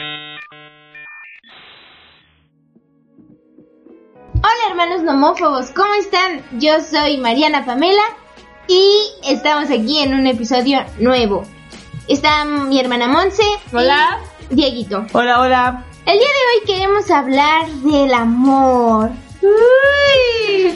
Hola hermanos nomófobos, ¿cómo están? Yo soy Mariana Pamela y estamos aquí en un episodio nuevo. Está mi hermana Monse. Hola. y Dieguito. Hola, hola. El día de hoy queremos hablar del amor. Uy.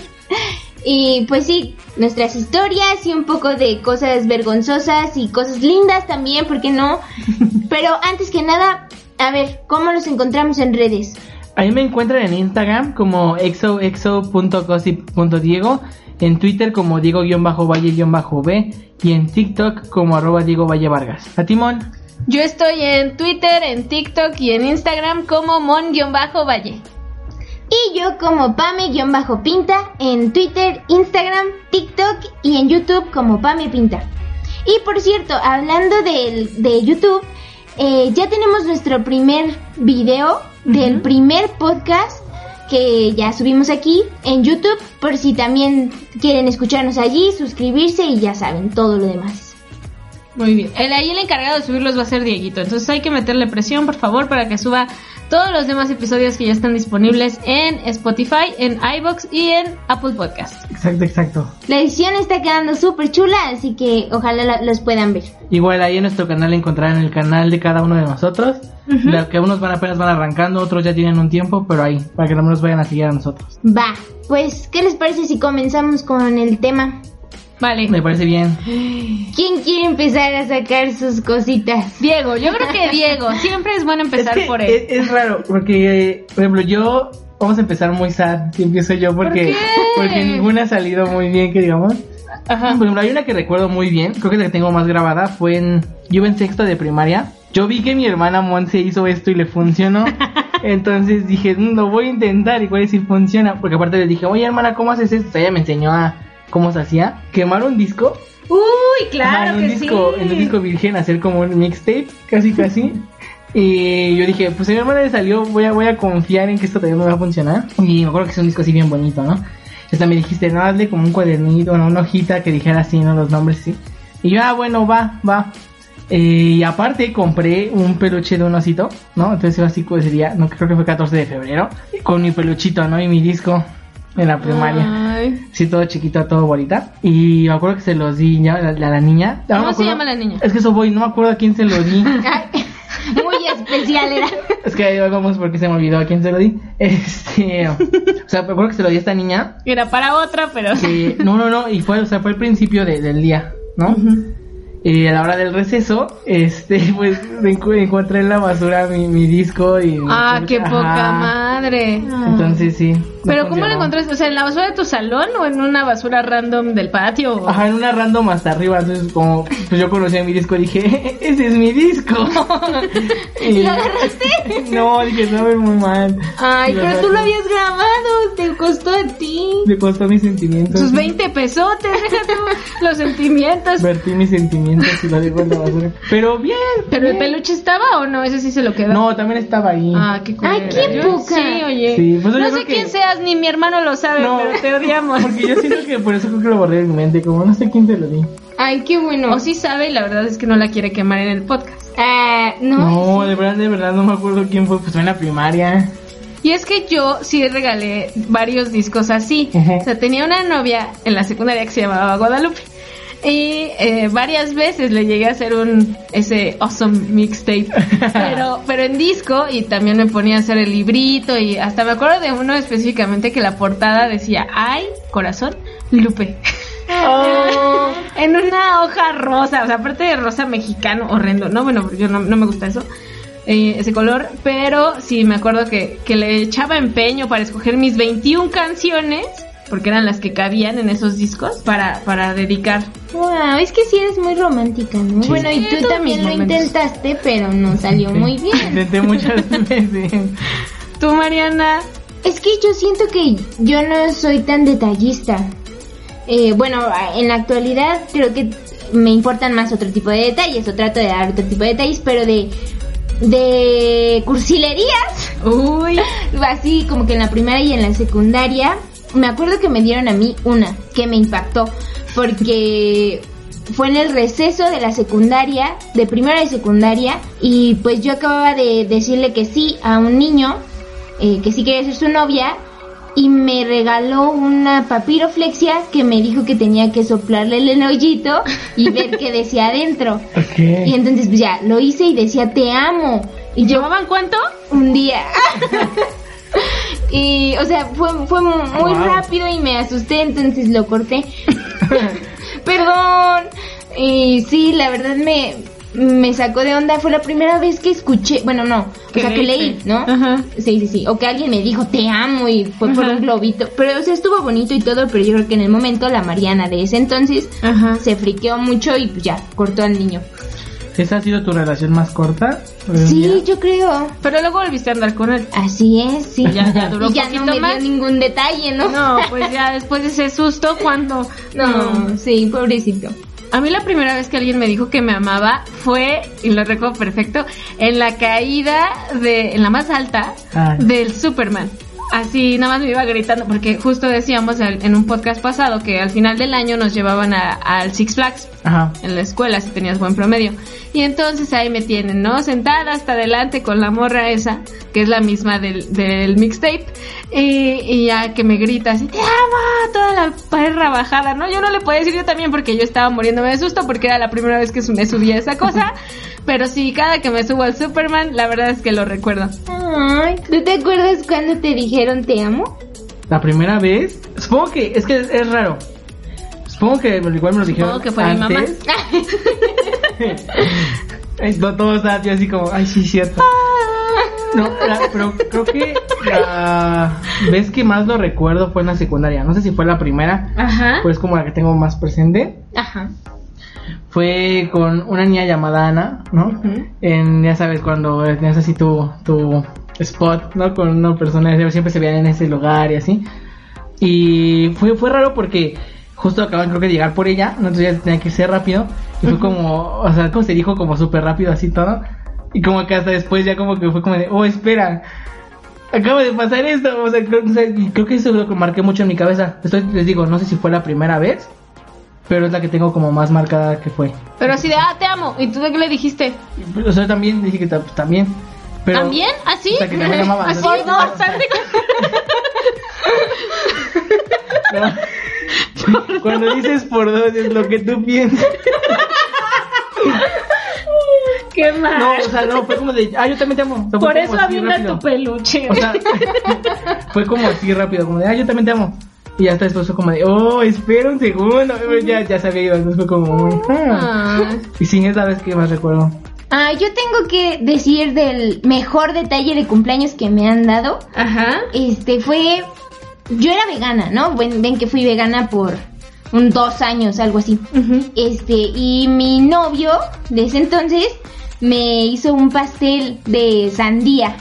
Y pues sí, nuestras historias y un poco de cosas vergonzosas y cosas lindas también, ¿por qué no? Pero antes que nada, a ver, ¿cómo los encontramos en redes? A mí me encuentran en Instagram como exoexo.gossip.diego, en Twitter como Diego-Valle-B y en TikTok como arroba Diego Valle Vargas. ¿A Timón? Yo estoy en Twitter, en TikTok y en Instagram como mon-valle. Y yo como Pame-Pinta en Twitter, Instagram, TikTok y en YouTube como Pame Pinta. Y por cierto, hablando de, de YouTube, eh, ya tenemos nuestro primer video del primer podcast que ya subimos aquí en YouTube por si también quieren escucharnos allí, suscribirse y ya saben todo lo demás. Muy bien. El, ahí el encargado de subirlos va a ser Dieguito. Entonces hay que meterle presión, por favor, para que suba todos los demás episodios que ya están disponibles en Spotify, en iBox y en Apple Podcast. Exacto, exacto. La edición está quedando súper chula, así que ojalá la- los puedan ver. Igual ahí en nuestro canal encontrarán el canal de cada uno de nosotros. La que unos van apenas van arrancando, otros ya tienen un tiempo, pero ahí, para que no nos vayan a seguir a nosotros. Va, pues, ¿qué les parece si comenzamos con el tema? Vale. Me parece bien. ¿Quién quiere empezar a sacar sus cositas? Diego, yo creo que Diego. Siempre es bueno empezar es que por él. Es, es raro, porque, eh, por ejemplo, yo. Vamos a empezar muy sad si empiezo yo, porque, qué? porque ninguna ha salido muy bien, que digamos. Ajá. Por ejemplo, hay una que recuerdo muy bien, creo que la que tengo más grabada, fue en. Yo iba en sexto de primaria. Yo vi que mi hermana Monse hizo esto y le funcionó. Entonces dije, "Mm, lo voy a intentar, igual si funciona. Porque aparte le dije, oye hermana, ¿cómo haces esto? Ella me enseñó a cómo se hacía. Quemar un disco. Uy, Ajá, claro en un que disco, sí. En un disco virgen, hacer como un mixtape, casi casi. Y yo dije, pues a mi hermana le salió, voy a, voy a confiar en que esto también me va a funcionar. Y me acuerdo que es un disco así bien bonito, ¿no? Entonces me dijiste, no, hazle como un cuadernito, no, una hojita que dijera así, ¿no? Los nombres, sí. Y yo, ah, bueno, va, va. Eh, y aparte compré un peluche de un osito, ¿no? Entonces iba así, pues sería, no creo que fue 14 de febrero, con mi peluchito, ¿no? Y mi disco en la primaria. Ay. Sí, todo chiquito, todo bonita. Y me acuerdo que se los di ya a la, la niña. No ¿Cómo se acuerdo- llama la niña? Es que eso voy, no me acuerdo a quién se lo di. Ay, muy especial era. es que ahí vamos porque se me olvidó a quién se lo di. Este, o sea, me acuerdo que se lo di a esta niña. Era para otra, pero... Que, no, no, no, y fue, o sea, fue el principio de- del día, ¿no? Y a la hora del receso, este, pues encontré en la basura mi, mi disco y... Ah, qué Ajá. poca madre. Entonces sí. no Pero ¿cómo lo encontraste? O sea, ¿en la basura de tu salón o en una basura random del patio? Ajá, en una random hasta arriba, entonces como pues yo conocía mi disco dije, ese es mi disco. y ¿Lo agarraste? No, dije, sabe muy mal. Ay, Y pero tú lo habías grabado, costó a ti. Le costó mis sentimientos. Sus 20 pesotes, déjate los sentimientos. Vertí mis sentimientos y lo dejo en la basura. Pero bien. ¿Pero el peluche estaba o no? Ese sí se lo quedó. No, también estaba ahí. Ah, qué culera. Ay, qué poca. Sí, oye. Sí, pues no sé que- quién seas, ni mi hermano lo sabe, No. pero te odiamos. Porque yo siento que por eso creo que lo borré de mi mente, como no sé quién te lo di. Ay, qué bueno. O sí sabe y la verdad es que no la quiere quemar en el podcast. Ah, no. No, de verdad, de verdad, no me acuerdo quién fue, pues fue en la primaria. Y es que yo sí regalé varios discos así. O sea, tenía una novia en la secundaria que se llamaba Guadalupe. Y eh, varias veces le llegué a hacer un ese awesome mixtape, pero pero en disco y también me ponía a hacer el librito y hasta me acuerdo de uno específicamente que la portada decía ay corazón Lupe Oh. en una hoja rosa, o sea aparte de rosa mexicano horrendo, no bueno yo no, no me gusta eso eh, ese color, pero sí me acuerdo que, que le echaba empeño para escoger mis 21 canciones, porque eran las que cabían en esos discos, para, para dedicar. Wow, es que sí eres muy romántica, ¿no? Sí. Bueno, y tú también lo intentaste, pero no salió muy bien. Intenté muchas veces. Tú, Mariana, Es que yo siento que yo no soy tan detallista. Eh, bueno, en la actualidad creo que me importan más otro tipo de detalles, o trato de dar otro tipo de detalles, pero de de cursilerías, uy, así como que en la primaria y en la secundaria, me acuerdo que me dieron a mí una que me impactó, porque fue en el receso de la secundaria, de primera de secundaria, y pues yo acababa de decirle que sí a un niño, eh, que sí quería ser su novia, y me regaló una papiroflexia que me dijo que tenía que soplarle el hoyito y ver qué decía adentro. Ok. Y entonces pues ya, lo hice y decía te amo. Y yo ¿Llevaban cuánto? un día. y, o sea, fue, fue muy Wow. rápido y me asusté, entonces lo corté. Perdón. Y sí, la verdad me, me sacó de onda. Fue la primera vez que escuché, bueno, no, o sea, que leí. ¿no? Ajá. Sí, sí, sí. O que alguien me dijo, te amo y fue por un globito. Pero, o sea, estuvo bonito y todo, pero yo creo que en el momento la Mariana de ese entonces Ajá. se friqueó mucho y pues ya, cortó al niño. ¿Esa ha sido tu relación más corta? Sí, yo creo. Pero luego volviste a andar con él. Así es, sí. Ya- ya duró y ya no me más. dio ningún detalle, ¿no? No, pues ya después de ese susto, cuando... No, sí, pobrecito. A mí la primera vez que alguien me dijo que me amaba fue, y lo recuerdo perfecto, en la caída de, en la más alta Ay. del Superman. Así nada más me iba gritando, porque justo decíamos en un podcast pasado que al final del año nos llevaban al Six Flags Ajá. en la escuela si tenías buen promedio. Y entonces ahí me tienen, ¿no? Sentada hasta adelante con la morra esa, que es la misma del, del mixtape. Y, y ya que me grita así, te amo, toda la perra bajada, ¿no? Yo no le podía decir yo también porque yo estaba muriéndome de susto porque era la primera vez que me subía a esa cosa. Pero sí, cada que me subo al Superman, la verdad es que lo recuerdo. Ay, ¿tú te acuerdas cuando te dijeron te amo? La primera vez, supongo que es que es, es raro. Supongo que igual me lo dijeron Supongo que fue mi mamá. antes. No, todo estaba así, como, ay, sí, cierto. No, la- pero creo que la vez que más lo recuerdo fue en la secundaria. No sé si fue la primera, Ajá. pues como la que tengo más presente. Ajá. Fue con una niña llamada Ana, ¿no? Ujú. En, ya sabes, cuando tenías así tu, tu spot, ¿no? Con una persona, siempre se veían en ese lugar y así. Y fue, fue raro porque justo acaban creo que de llegar por ella, entonces ya tenía que ser rápido. Y fue como, o sea, como se dijo como súper rápido así todo. Y como que hasta después ya como que fue como de, oh, espera. Acaba de pasar esto, o sea, creo, o sea, creo que eso es lo que marqué mucho en mi cabeza. Estoy, les digo, no sé si fue la primera vez, pero es la que tengo como más marcada que fue. Pero así de, ah, te amo. ¿Y tú de qué le dijiste? O sea, también dije que pues, también. Pero, ¿También? ¿Así? O sea, que también la amaba. ¿Así? ¿no? Bastante. No. Cuando dices por dos es lo que tú piensas. Qué mal. No, o sea, no, fue como de, ah, yo también te amo. O sea, Por eso avienta tu peluche. O sea, fue como así rápido, como de, ah, yo también te amo. Y hasta después fue como de, oh, espera un segundo. Ya, ya se había ido, entonces fue como, ah. Y sin es la vez que más recuerdo. Ah, yo tengo que decir del mejor detalle de cumpleaños que me han dado. Ajá. Este fue. Yo era vegana, ¿no? Ven, ven que fui vegana por un dos años, algo así. Este, y mi novio de ese entonces me hizo un pastel de sandía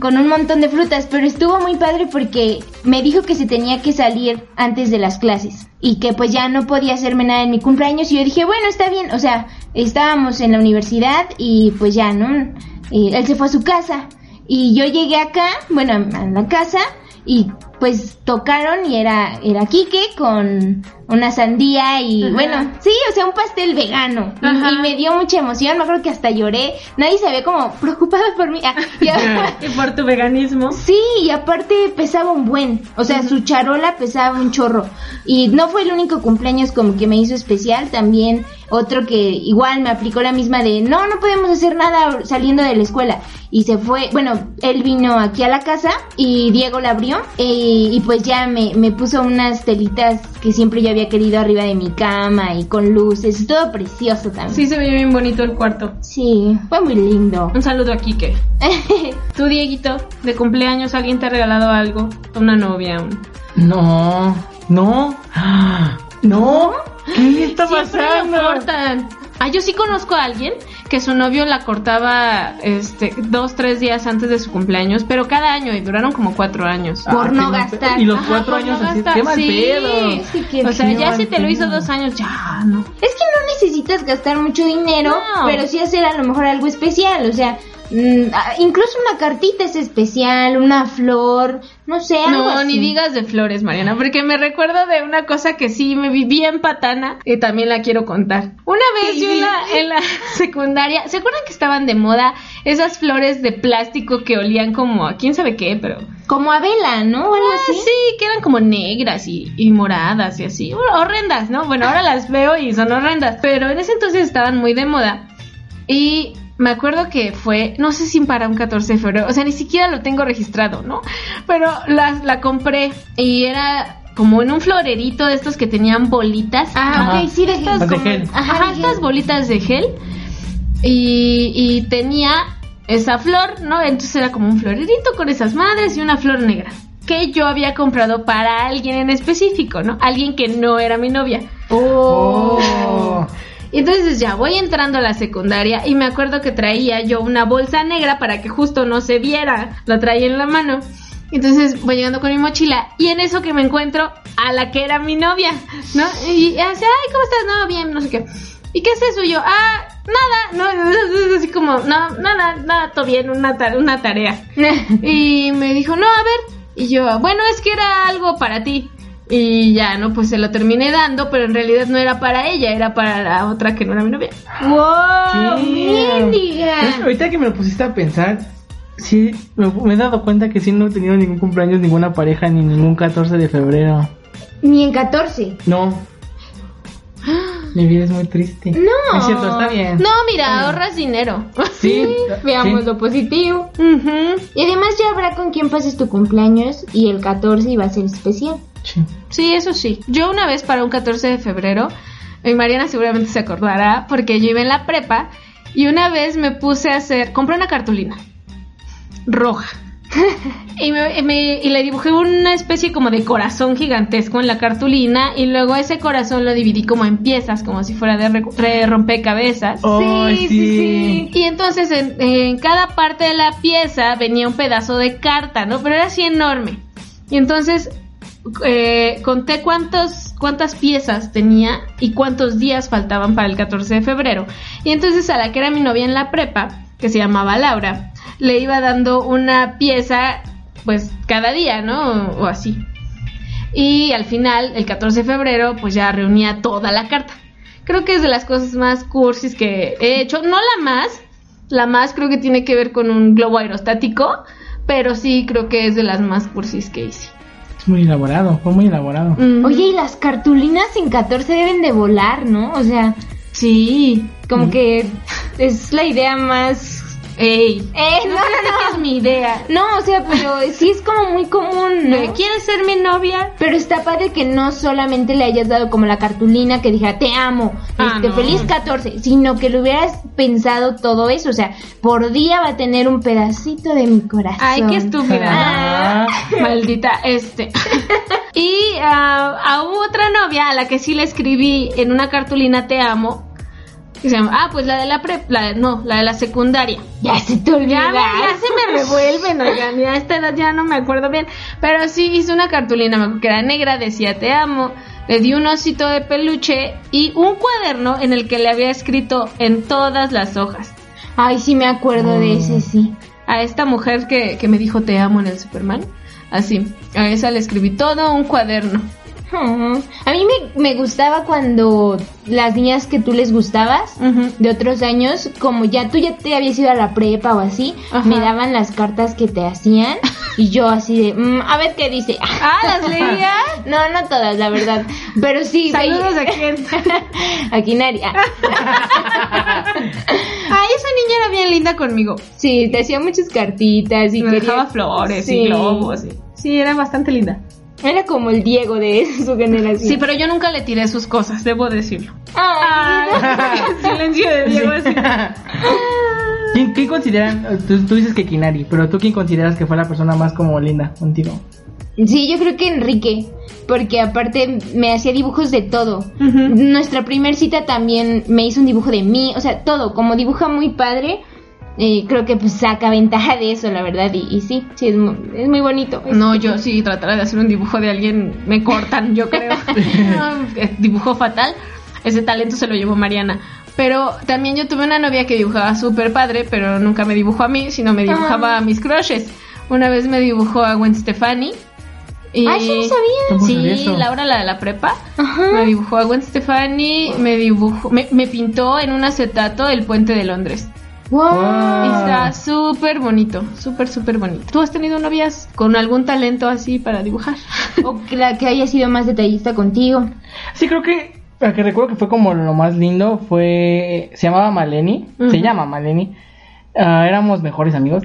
con un montón de frutas, pero estuvo muy padre porque me dijo que se tenía que salir antes de las clases y que pues ya no podía hacerme nada en mi cumpleaños y yo dije, bueno, está bien, o sea, estábamos en la universidad y pues ya, ¿no? Y él se fue a su casa y yo llegué acá, bueno, a la casa y pues tocaron y era era Quique con una sandía y Ajá. bueno, sí, o sea, un pastel vegano. Y- me dio mucha emoción, me acuerdo que hasta lloré. Nadie se ve como preocupada por mí. Ah, y Y por tu veganismo. sí, y aparte pesaba un buen, o sea, su charola pesaba un chorro. Y no fue el único cumpleaños como que me hizo especial, también otro que igual me aplicó la misma de, no, no podemos hacer nada saliendo de la escuela. Y se fue, bueno, él vino aquí a la casa y Diego la abrió y, y pues ya me, me puso unas telitas que siempre yo había querido arriba de mi cama y con luces, todo precioso también. Sí, se veía bien bonito el cuarto. Sí, fue muy lindo. Un saludo a Kike. Tú, Dieguito, de cumpleaños, ¿alguien te ha regalado algo? Una novia, un... No, no, ¡Ah! no. ¿Qué está pasando? Ah, yo sí conozco a alguien que su novio la cortaba este dos, tres días antes de su cumpleaños, pero cada año y duraron como cuatro años. Por Ah, no qué mal gastar. Y los Ajá, cuatro por no años así, qué mal Sí. pedo. Es que qué O sea, ya si te lo hizo dos años, ya, no. Es que no necesitas gastar mucho dinero, No. pero sí hacer a lo mejor algo especial. O sea, incluso una cartita es especial, una flor, no sé, algo No, así. ni digas de flores, Mariana, porque me recuerdo de una cosa que sí me viví en patana y también la quiero contar. Una vez yo en la, en la secundaria, ¿se acuerdan que estaban de moda esas flores de plástico que olían como a quién sabe qué, pero... Como a vela, ¿no? O algo Ah, así. sí, que eran como negras y, y moradas y así. Bueno, horrendas, ¿no? Bueno, ahora las veo y son horrendas. Pero en ese entonces estaban muy de moda. Y me acuerdo que fue, no sé si para un 14 de febrero, o sea, ni siquiera lo tengo registrado, ¿no? Pero la, la compré y era como en un florerito de estos que tenían bolitas. Ah, Ajá. ok, sí, de Estas de como- gel. Ajá, Ajá, de estas gel. bolitas de gel. Y, y tenía esa flor, ¿no? Entonces era como un florerito con esas madres y una flor negra. Que yo había comprado para alguien en específico, ¿no? Alguien que no era mi novia. Oh. Y entonces ya voy entrando a la secundaria y me acuerdo que traía yo una bolsa negra para que justo no se viera. La traía en la mano. Entonces voy llegando con mi mochila y en eso que me encuentro a la que era mi novia, ¿no? Y hace, ay, ¿cómo estás? No, bien, no sé qué. ¿Y qué es eso? Y yo, ah, nada, no, es así como, no, nada, nada, todo bien, una, ta- una tarea. Y me dijo, no, a ver. Y yo, bueno, es que era algo para ti. Y ya, no, pues se lo terminé dando, pero en realidad no era para ella, era para la otra que no era mi novia. ¡Wow! Sí. ¡Mendiga! Pues, ahorita que me lo pusiste a pensar, sí, me, me he dado cuenta que sí no he tenido ningún cumpleaños, ninguna pareja, ni ningún 14 de febrero. Ni en 14. No. Mi vida es muy triste. No. Es cierto, está bien. No, mira, ahorras dinero. Sí, Veamos sí. lo positivo. Ujú. Y además ya habrá con quien pases tu cumpleaños y el 14 iba a ser especial. Sí. Sí, eso sí. Yo una vez para un 14 de febrero, y Mariana seguramente se acordará, porque yo iba en la prepa y una vez me puse a hacer, compré una cartulina roja. Y, me- me- y le dibujé una especie como de corazón gigantesco en la cartulina y luego ese corazón lo dividí como en piezas, como si fuera de, re- de rompecabezas. Ay, sí, sí. Y entonces en, en cada parte de la pieza venía un pedazo de carta, ¿no? Pero era así enorme. Y entonces eh, conté cuántos, cuántas piezas tenía y cuántos días faltaban para el 14 de febrero. Y entonces a la que era mi novia en la prepa, que se llamaba Laura, le iba dando una pieza pues cada día, ¿no? O, o así. Y al final, el 14 de febrero, pues ya reunía toda la carta. Creo que es de las cosas más cursis que he hecho. No la más, la más creo que tiene que ver con un globo aerostático, pero sí creo que es de las más cursis que hice. Es muy elaborado, fue muy elaborado. Mm, Oye, y las cartulinas en 14 deben de volar, ¿no? O sea, sí. como que es la idea más... Ey, Eh, no, no no, critiques mi idea. No, o sea, pero sí es como muy común, ¿no? ¿Quieres ser mi novia? Pero está padre que no solamente le hayas dado como la cartulina que dijera te amo, Ah, este, no. feliz 14, sino que le hubieras pensado todo eso. O sea, por día va a tener un pedacito de mi corazón. Ay, qué estúpida. Ah. Maldita este. y ah, a otra novia a la que sí le escribí en una cartulina te amo. Que se llama, ah, pues la de la prep, la de- no, la de la secundaria. Ya se te olvidó. Ya, se me revuelven, oigan, ya a esta edad ya no me acuerdo bien. Pero sí hice una cartulina, me acuerdo que era negra, decía te amo. Le di un osito de peluche y un cuaderno en el que le había escrito en todas las hojas. Ay, sí me acuerdo de ese, sí. A esta mujer que, que me dijo te amo en el Superman. Así, a esa le escribí todo un cuaderno. A mí me, me gustaba cuando las niñas que tú les gustabas de otros años, como ya tú ya te habías ido a la prepa o así, Ajá. me daban las cartas que te hacían y yo así de, "Mm, a ver qué dice. Ah, ¿las leía? No, no todas, la verdad. Pero sí. Saludos a quién. a. Ah, Ay, esa niña era bien linda conmigo. Sí, te hacía muchas cartitas y me quería- dejaba flores Sí. y globos. y- Sí, era bastante linda. Era como el Diego de su generación. Sí, pero yo nunca le tiré sus cosas, debo decirlo. Ay, silencio de Diego así. ¿Quién, quién consideran? Tú, tú dices que Kinari, pero tú quién consideras que fue la persona más como linda contigo? Sí, yo creo que Enrique, porque aparte me hacía dibujos de todo. Nuestra primer cita también me hizo un dibujo de mí, o sea, todo, como dibuja muy padre, eh, creo que pues saca ventaja de eso, la verdad, y, y sí, sí, es muy, es muy bonito. No, yo sí tratara de hacer un dibujo de alguien, me cortan, yo creo. No, eh, dibujo fatal. Ese talento se lo llevó Mariana. Pero también yo tuve una novia que dibujaba súper padre, pero nunca me dibujó a mí, sino me dibujaba Ah. a mis crushes. Una vez me dibujó a Gwen Stefani. Y... Ay, sí, no sabía. ¿Cómo sabía Sí, eso? Laura, la de la prepa. Ajá. Me dibujó a Gwen Stefani, me dibujó, me, me pintó en un acetato el puente de Londres. Wow. Y está súper bonito, súper, súper bonito. ¿Tú has tenido novias con algún talento así para dibujar? O que la que haya sido más detallista contigo. Sí, creo que la que recuerdo que fue como lo más lindo fue. Se llamaba Maleni. Se llama Maleni. Ah, éramos mejores amigos.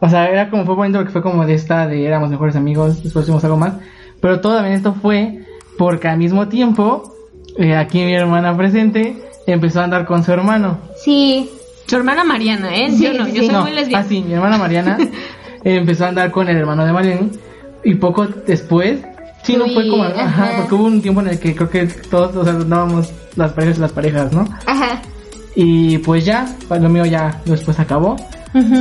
O sea, era como fue bonito porque fue como de esta de éramos mejores amigos. Después hicimos algo más. Pero todo también esto fue porque al mismo tiempo, eh, aquí mi hermana presente empezó a andar con su hermano. Sí. Su hermana Mariana, ¿eh? Sí, yo no, sí, yo sí. soy No, muy lesbiana. ah, sí, mi hermana Mariana empezó a andar con el hermano de Maleni. Y poco después. Sí, no fue como. Ajá, ajá. porque hubo un tiempo en el que creo que todos, o sea, andábamos las parejas y las parejas, ¿no? Ajá. Y pues ya, pues lo mío ya después acabó.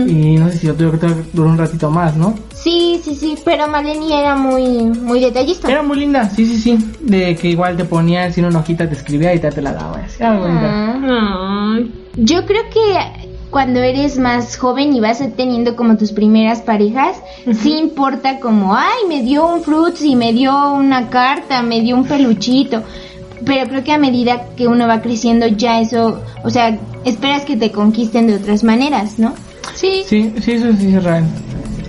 Y no sé si yo tuve que duró un ratito más, ¿no? Sí, sí, sí. Pero Maleni era muy, muy detallista. Era muy linda, sí, sí, sí. De que igual te ponía así una hojita, te escribía y te, te la daba. así. Ah. Yo creo que cuando eres más joven y vas teniendo como tus primeras parejas, sí importa como, ay, me dio un fruits y me dio una carta, me dio un peluchito. Pero creo que a medida que uno va creciendo ya eso, o sea, esperas que te conquisten de otras maneras, ¿no? Sí, Sí, sí, eso sí es real.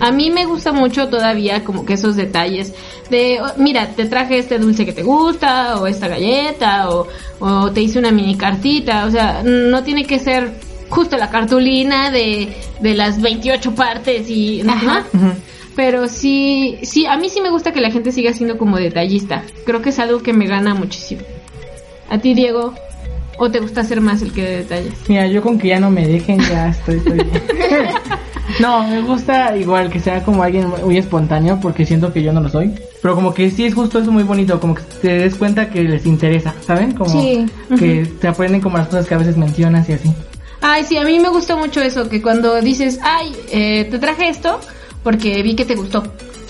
a mí me gusta mucho todavía como que esos detalles de, oh, mira, te traje este dulce que te gusta, o esta galleta, o, o te hice una mini cartita, o sea, no tiene que ser justo la cartulina de, de las 28 partes y... ¿no? Ajá. Ujú. Pero sí, sí, a mí sí me gusta que la gente siga siendo como detallista. Creo que es algo que me gana muchísimo. ¿A ti, Diego? ¿O te gusta hacer más el que de detalles? Mira, yo con que ya no me dejen, ya estoy, estoy bien. no, me gusta igual que sea como alguien muy espontáneo porque siento que yo no lo soy. Pero como que sí es justo eso muy bonito, como que te des cuenta que les interesa, ¿saben? Como Sí. que te aprenden como las cosas que a veces mencionas y así. Ay, sí, a mí me gusta mucho eso, que cuando dices, ay, eh, te traje esto porque vi que te gustó.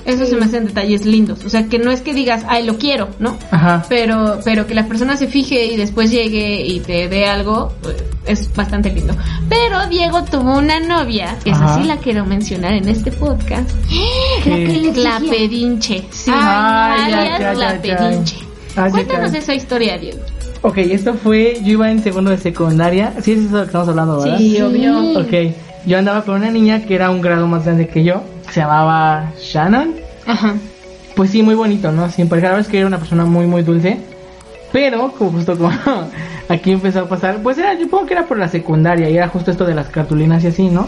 Eso se me hacen detalles lindos. O sea, que no es que digas, ay, lo quiero, ¿no? Ajá. Pero, pero que la persona se fije y después llegue y te dé algo, eh, es bastante lindo. Pero Diego tuvo una novia, que esa sí la quiero mencionar en este podcast, La que la pedinche. Sí, Ay, ay, ay, la pedinche. Ay, Cuéntanos ay. esa historia, Diego. Ok, esto fue, yo iba en segundo de secundaria, sí es eso de lo que estamos hablando, ¿verdad? Sí, obvio. Ok, yo andaba con una niña que era un grado más grande que yo, se llamaba Shannon. Ajá. Pues sí, muy bonito, ¿no? Siempre, cada vez que era una persona muy, muy dulce. Pero, como justo como aquí empezó a pasar, pues era, yo supongo que era por la secundaria y era justo esto de las cartulinas y así, ¿no?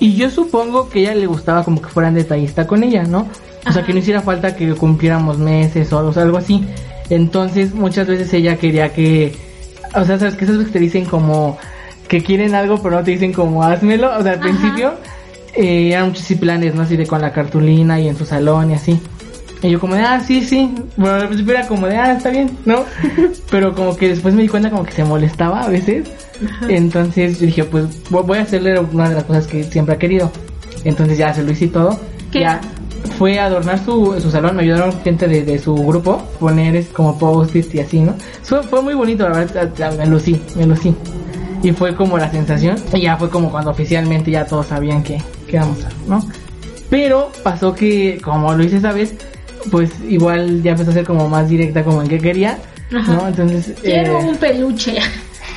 Y yo supongo que a ella le gustaba como que fueran detallista con ella, ¿no? O sea, que no hiciera falta que cumpliéramos meses o, algo así. Entonces, muchas veces ella quería que, o sea, sabes que esas veces te dicen como que quieren algo, pero no te dicen como házmelo. O sea, al Ajá. principio eh, eran muchos así planes, ¿no? Así de con la cartulina y en su salón y así. Y yo como de, ah, sí, sí. Bueno, al principio era como de, ah, está bien, ¿no? Pero como que después me di cuenta como que se molestaba a veces. Entonces yo dije, pues vo- voy a hacerle una de las cosas que siempre ha querido. Entonces ya se lo hice y todo. ¿Qué? Ya fue a adornar su, su salón, me ayudaron gente de, de su grupo, poner es como post-its y así, ¿no? Fue, fue muy bonito, la verdad, me lucí, me lucí. Y fue como la sensación, y ya fue como cuando oficialmente ya todos sabían que, que íbamos a, ¿no? Pero pasó que, como lo hice esa vez, pues igual ya empezó a ser como más directa como en que quería, Ajá. ¿no? Entonces... Quiero eh, un peluche.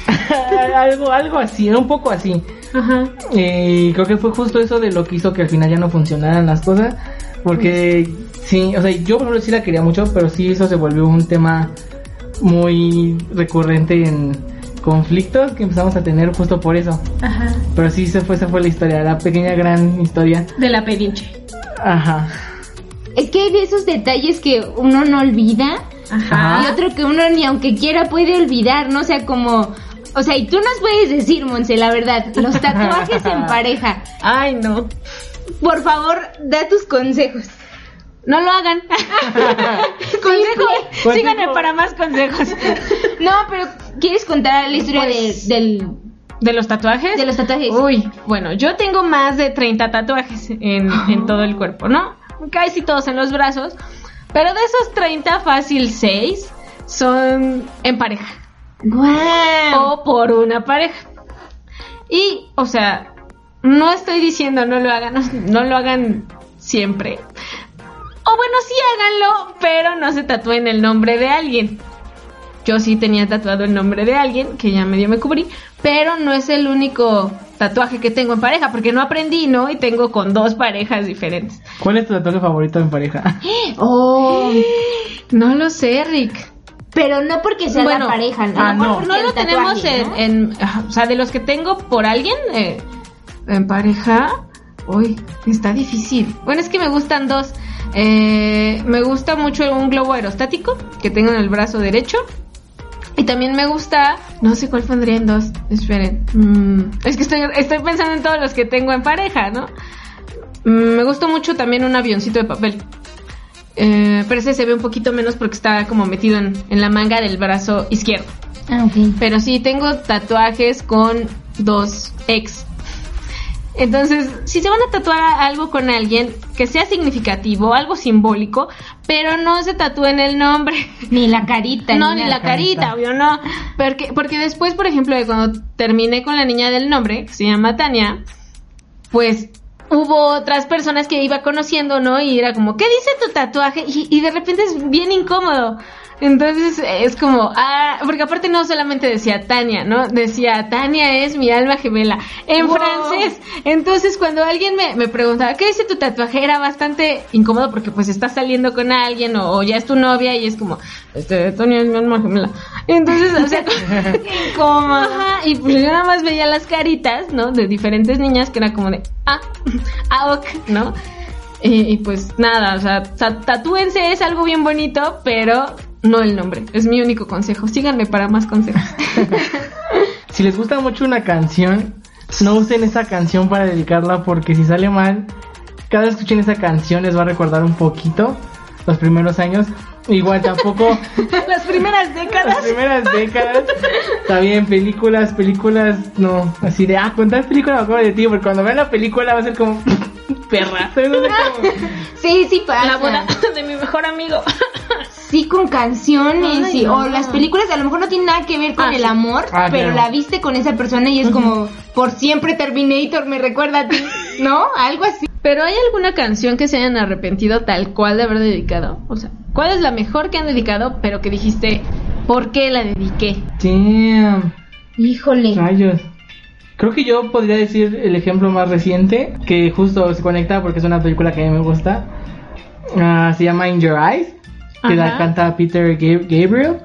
algo, algo así, era un poco así. Ajá. Y creo que fue justo eso de lo que hizo que al final ya no funcionaran las cosas. Porque sí, o sea, yo por ejemplo sí la quería mucho, pero sí eso se volvió un tema muy recurrente en conflictos que empezamos a tener justo por eso. Ajá. Pero sí, esa fue, esa fue la historia, la pequeña gran historia. De la pedinche. Ajá. Es que hay de esos detalles que uno no olvida Ajá. y otro que uno ni aunque quiera puede olvidar, ¿no? O sea, como... O sea, y tú nos puedes decir, Monse, la verdad, los tatuajes en pareja. Ay, no. Por favor, da tus consejos. No lo hagan. Consejo. Consejo. Síganme para más consejos. No, pero ¿quieres contar la historia Pues- de, del, ¿De los tatuajes? de los tatuajes? Uy, bueno, yo tengo más de 30 tatuajes en, en todo el cuerpo, ¿no? Casi todos en los brazos. Pero de esos 30, fácil 6 son en pareja. Guau. o por una pareja. Y, o sea, no estoy diciendo no lo hagan, no, no lo hagan siempre. O bueno, sí háganlo, pero no se tatúen el nombre de alguien. Yo sí tenía tatuado el nombre de alguien, que ya medio me cubrí, pero no es el único tatuaje que tengo en pareja, porque no aprendí, ¿no? Y tengo con dos parejas diferentes. ¿Cuál es tu tatuaje favorito en pareja? Oh. No lo sé, Rick. Pero no porque sea Bueno, la pareja, ¿no? ah, no. Lo tenemos tatuaje, en, ¿no? en- ajá, o sea, de los que tengo por alguien eh, en pareja, uy, está difícil. Bueno, es que me gustan dos. Eh, me gusta mucho un globo aerostático que tengo en el brazo derecho. Y también me gusta, no sé cuál pondría en dos, esperen. Mm, es que estoy, estoy pensando en todos los que tengo en pareja, ¿no? Mm, me gusta mucho también un avioncito de papel. Eh, pero ese se ve un poquito menos porque está como metido en, en la manga del brazo izquierdo. Ah, ok. Pero sí, tengo tatuajes con dos ex. Entonces, si se van a tatuar algo con alguien que sea significativo, algo simbólico, pero no se tatúen el nombre. Ni la carita. No, ni la carita, obvio, no. Porque, porque después, por ejemplo, de cuando terminé con la niña del nombre, que se llama Tania, pues hubo otras personas que iba conociendo, ¿no? Y era como, ¿qué dice tu tatuaje? Y, y de repente es bien incómodo. Entonces es como, ah, porque aparte no solamente decía Tania, ¿no? Decía, Tania es mi alma gemela, en Wow. francés. Entonces cuando alguien me, me preguntaba, ¿qué dice tu tatuaje? Era bastante incómodo porque pues estás saliendo con alguien o, o ya es tu novia y es como, este, Tania es mi alma gemela. Entonces, o sea, como, ajá, y pues yo nada más veía las caritas, ¿no? De diferentes niñas que era como de, ah, ok, ¿no? Y, y pues nada, o sea, ta- tatúense es algo bien bonito, pero no el nombre. Es mi único consejo. Síganme para más consejos. Si les gusta mucho una canción, no usen esa canción para dedicarla porque si sale mal, cada vez que escuchen esa canción les va a recordar un poquito los primeros años. Igual tampoco Las primeras las décadas. primeras décadas. Está bien, películas, películas, no, así de, ah, con tal película me acuerdo de ti, porque cuando vean la película va a ser como, perra. ¿sabes? No sé cómo- Sí, sí pasa. La boda de mi mejor amigo. Sí, con canciones Ay, y, no. o las películas a lo mejor no tienen nada que ver con Ah, el amor, Ah, pero la viste con esa persona y es como por siempre Terminator me recuerda a ti, ¿no? Algo así. Pero ¿hay alguna canción que se hayan arrepentido tal cual de haber dedicado? O sea, ¿cuál es la mejor que han dedicado, pero que dijiste, ¿por qué la dediqué? Damn. Híjole. Rayos. Creo que yo podría decir el ejemplo más reciente, que justo se conecta porque es una película que a mí me gusta. Ah, se llama In Your Eyes, que la canta Peter Gab- Gabriel,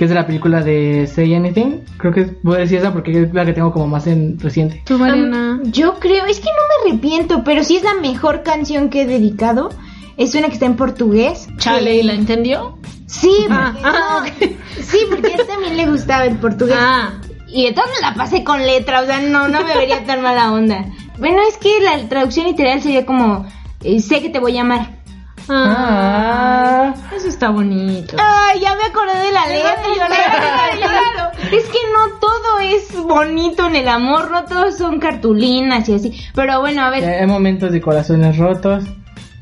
que es de la película de Say Anything. Creo que voy a decir esa porque es la que tengo como más en reciente. ¿Tú, Mariana? Um, yo creo, es que no me arrepiento, pero sí es la mejor canción que he dedicado. Es una que está en portugués. ¿Chale y la entendió? Sí, Ah, porque, ah, no, sí, porque a él también le gustaba el portugués. Ah, Y entonces me la pasé con letra, o sea, no, no me vería tan mala onda. Bueno, es que la traducción literal sería como, eh, sé que te voy a amar. Ah, Ah. eso está bonito. Ay, ya me acordé de la letra. Claro. Es que no todo es bonito en el amor, no todos son cartulinas y así. Pero bueno, a ver, Hay momentos de corazones rotos.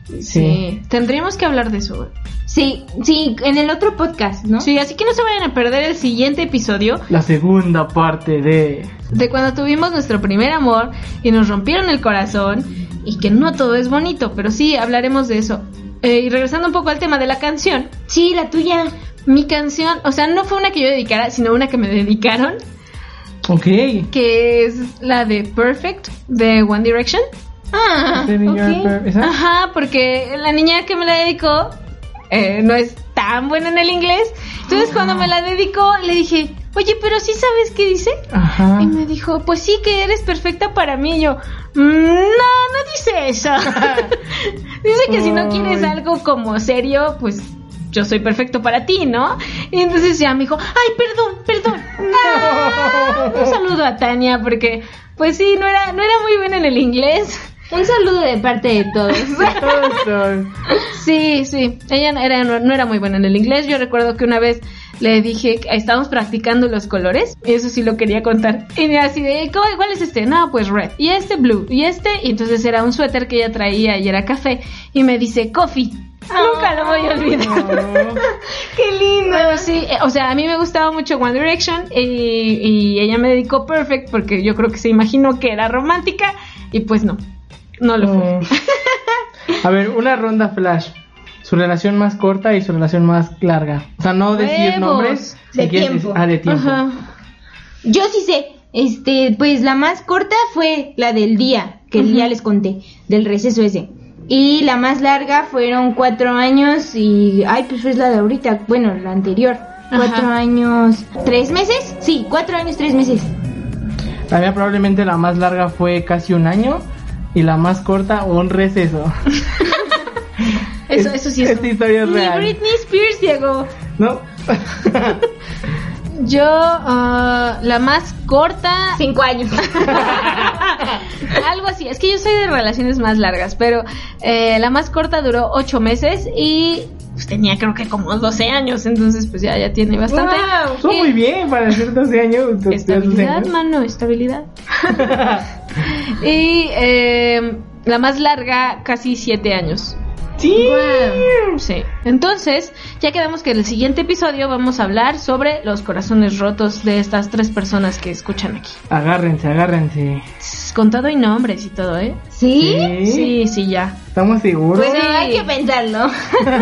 Sí. Sí, tendríamos que hablar de eso. sí, sí, en el otro podcast, ¿no? Sí, así que no se vayan a perder el siguiente episodio La segunda parte de... de cuando tuvimos nuestro primer amor y nos rompieron el corazón y que no todo es bonito, pero sí hablaremos de eso. Eh, y regresando un poco al tema de la canción, Sí, la tuya. mi canción, o sea, no fue una que yo dedicara, sino una que me dedicaron, Ok. que es la de Perfect de One Direction. Ah, Living your ok. per- ¿esa? Ajá, porque la niña que me la dedicó eh, no es tan buena en el inglés. Entonces cuando me la dedicó le dije, oye, pero sí sabes qué dice. Ajá. Y me dijo, pues sí que eres perfecta para mí. Y yo, "Mm, no, no dice eso. dice que si no quieres algo como serio, pues yo soy perfecto para ti, ¿no? Y entonces ya me dijo, ay, perdón, perdón. Ah, un saludo a Tania porque, pues sí, no era, no era muy buena en el inglés. Un saludo de parte de todos. Sí, sí, ella no era, no, no era muy buena en el inglés. Yo recuerdo que una vez le dije, que estábamos practicando los colores, y eso sí lo quería contar. Y me así de, ¿cuál, cuál es este? No, pues red. Y este blue. Y este, y entonces era un suéter que ella traía y era café. Y me dice, coffee. Nunca lo voy a olvidar. ¡Qué lindo! Pero sí, eh, o sea, a mí me gustaba mucho One Direction y, y ella me dedicó Perfect porque yo creo que se imaginó que era romántica y pues no, no lo fue. Mm. A ver, una ronda flash. Su relación más corta y su relación más larga. O sea, no decir Huevos. nombres. De si quieres tiempo. ah, de tiempo. Ajá. Yo sí sé. Este, pues la más corta fue la del día, que ya les conté, del receso ese. Y la más larga fueron cuatro años y, ay, pues es la de ahorita, bueno, la anterior. Cuatro años, tres meses, sí, cuatro años, tres meses. La mía probablemente la más larga fue casi un año y la más corta un receso. Eso, eso sí es. Esta historia es real. Britney Spears llegó. ¿No? Yo, ah, la más corta. Cinco años. Algo así. Es que yo soy de relaciones más largas, pero eh, la más corta duró ocho meses y pues, tenía creo que como 12 años, entonces pues ya, ya tiene bastante. Son Y- muy bien para hacer 12 años. Estabilidad, años. mano, estabilidad. y eh, la más larga, casi siete años. Sí. Sí. Entonces, ya quedamos que en el siguiente episodio vamos a hablar sobre los corazones rotos de estas tres personas que escuchan aquí. Agárrense, agárrense. Con todo y nombres y todo, ¿eh? ¿Sí? Sí, sí, ya. ¿Estamos seguros? Bueno, Sí. hay que pensarlo.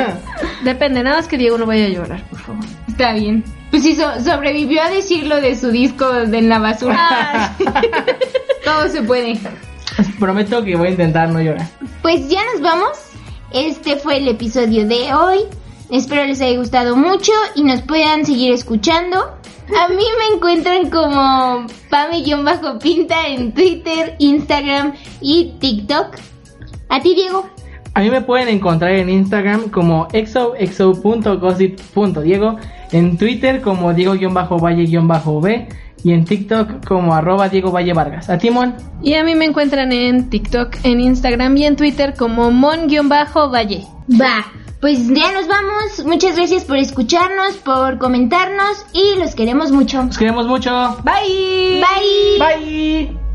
Depende, nada más que Diego no vaya a llorar, por favor. Está bien. Pues sí, so- sobrevivió a decirlo de su disco de en la basura. Todo se puede. Prometo que voy a intentar no llorar. Pues ya nos vamos. Este fue el episodio de hoy. Espero les haya gustado mucho y nos puedan seguir escuchando. A mí me encuentran como Pame-Pinta en Twitter, Instagram y TikTok. A ti, Diego. A mí me pueden encontrar en Instagram como exo.exo.gossip.diego, en Twitter como Diego-Valle-B y en TikTok como arroba Diego Valle Vargas. ¿A Timón? Y a mí me encuentran en TikTok, en Instagram y en Twitter como mon-valle. Va. Pues ya nos vamos. Muchas gracias por escucharnos, por comentarnos y los queremos mucho. Los queremos mucho. Bye. Bye. Bye.